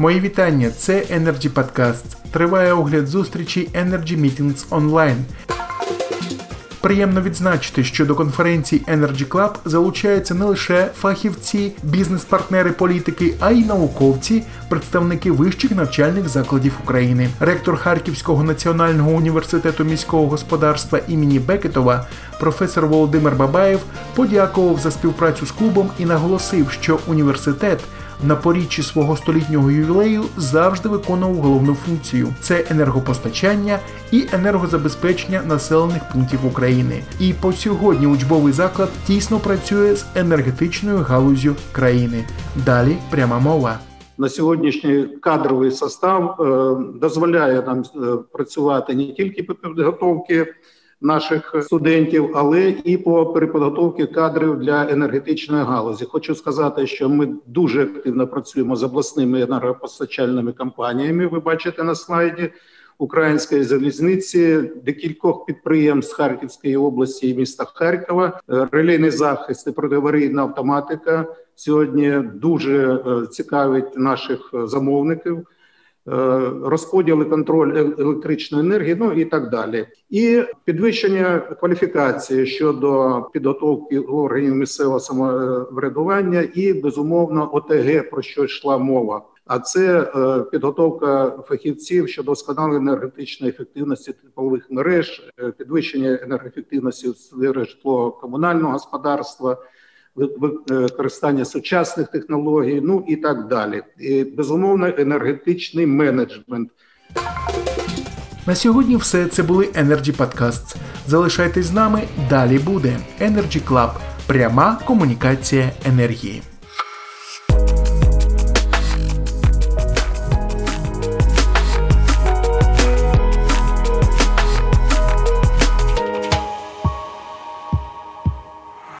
Мої вітання. Це Energy Podcast. Триває огляд зустрічі Energy Meetings Online. Приємно відзначити, що до конференції Energy Club залучаються не лише фахівці, бізнес-партнери політики, а й науковці, представники вищих навчальних закладів України. Ректор Харківського національного університету міського господарства імені Бекетова, професор Володимир Бабаєв, подякував за співпрацю з клубом і наголосив, що університет на поріччі свого столітнього ювілею завжди виконував головну функцію: це енергопостачання і енергозабезпечення населених пунктів України. І по сьогодні учбовий заклад тісно працює з енергетичною галузю країни. Далі пряма мова. На сьогоднішній кадровий состав е, дозволяє нам е, працювати не тільки по підготовці наших студентів, але і по переподготовці кадрів для енергетичної галузі. Хочу сказати, що ми дуже активно працюємо з обласними енергопостачальними компаніями. Ви бачите на слайді. Української залізниці декількох підприємств Харківської області і міста Харкова, релейний захист і протиаварійна автоматика сьогодні дуже е, цікавить наших замовників. Е, розподіл і контроль е, електричної енергії, ну і так далі, і підвищення кваліфікації щодо підготовки органів місцевого самоврядування і безумовно ОТГ про що йшла мова. А це е, підготовка фахівців щодо досконалення енергетичної ефективності теплових мереж, підвищення енергоефективності сфери житлово-комунального господарства використання сучасних технологій, ну і так далі. І, Безумовно, енергетичний менеджмент. На сьогодні все це були Energy Podcasts. Залишайтесь з нами. Далі буде Energy Club. Пряма комунікація енергії.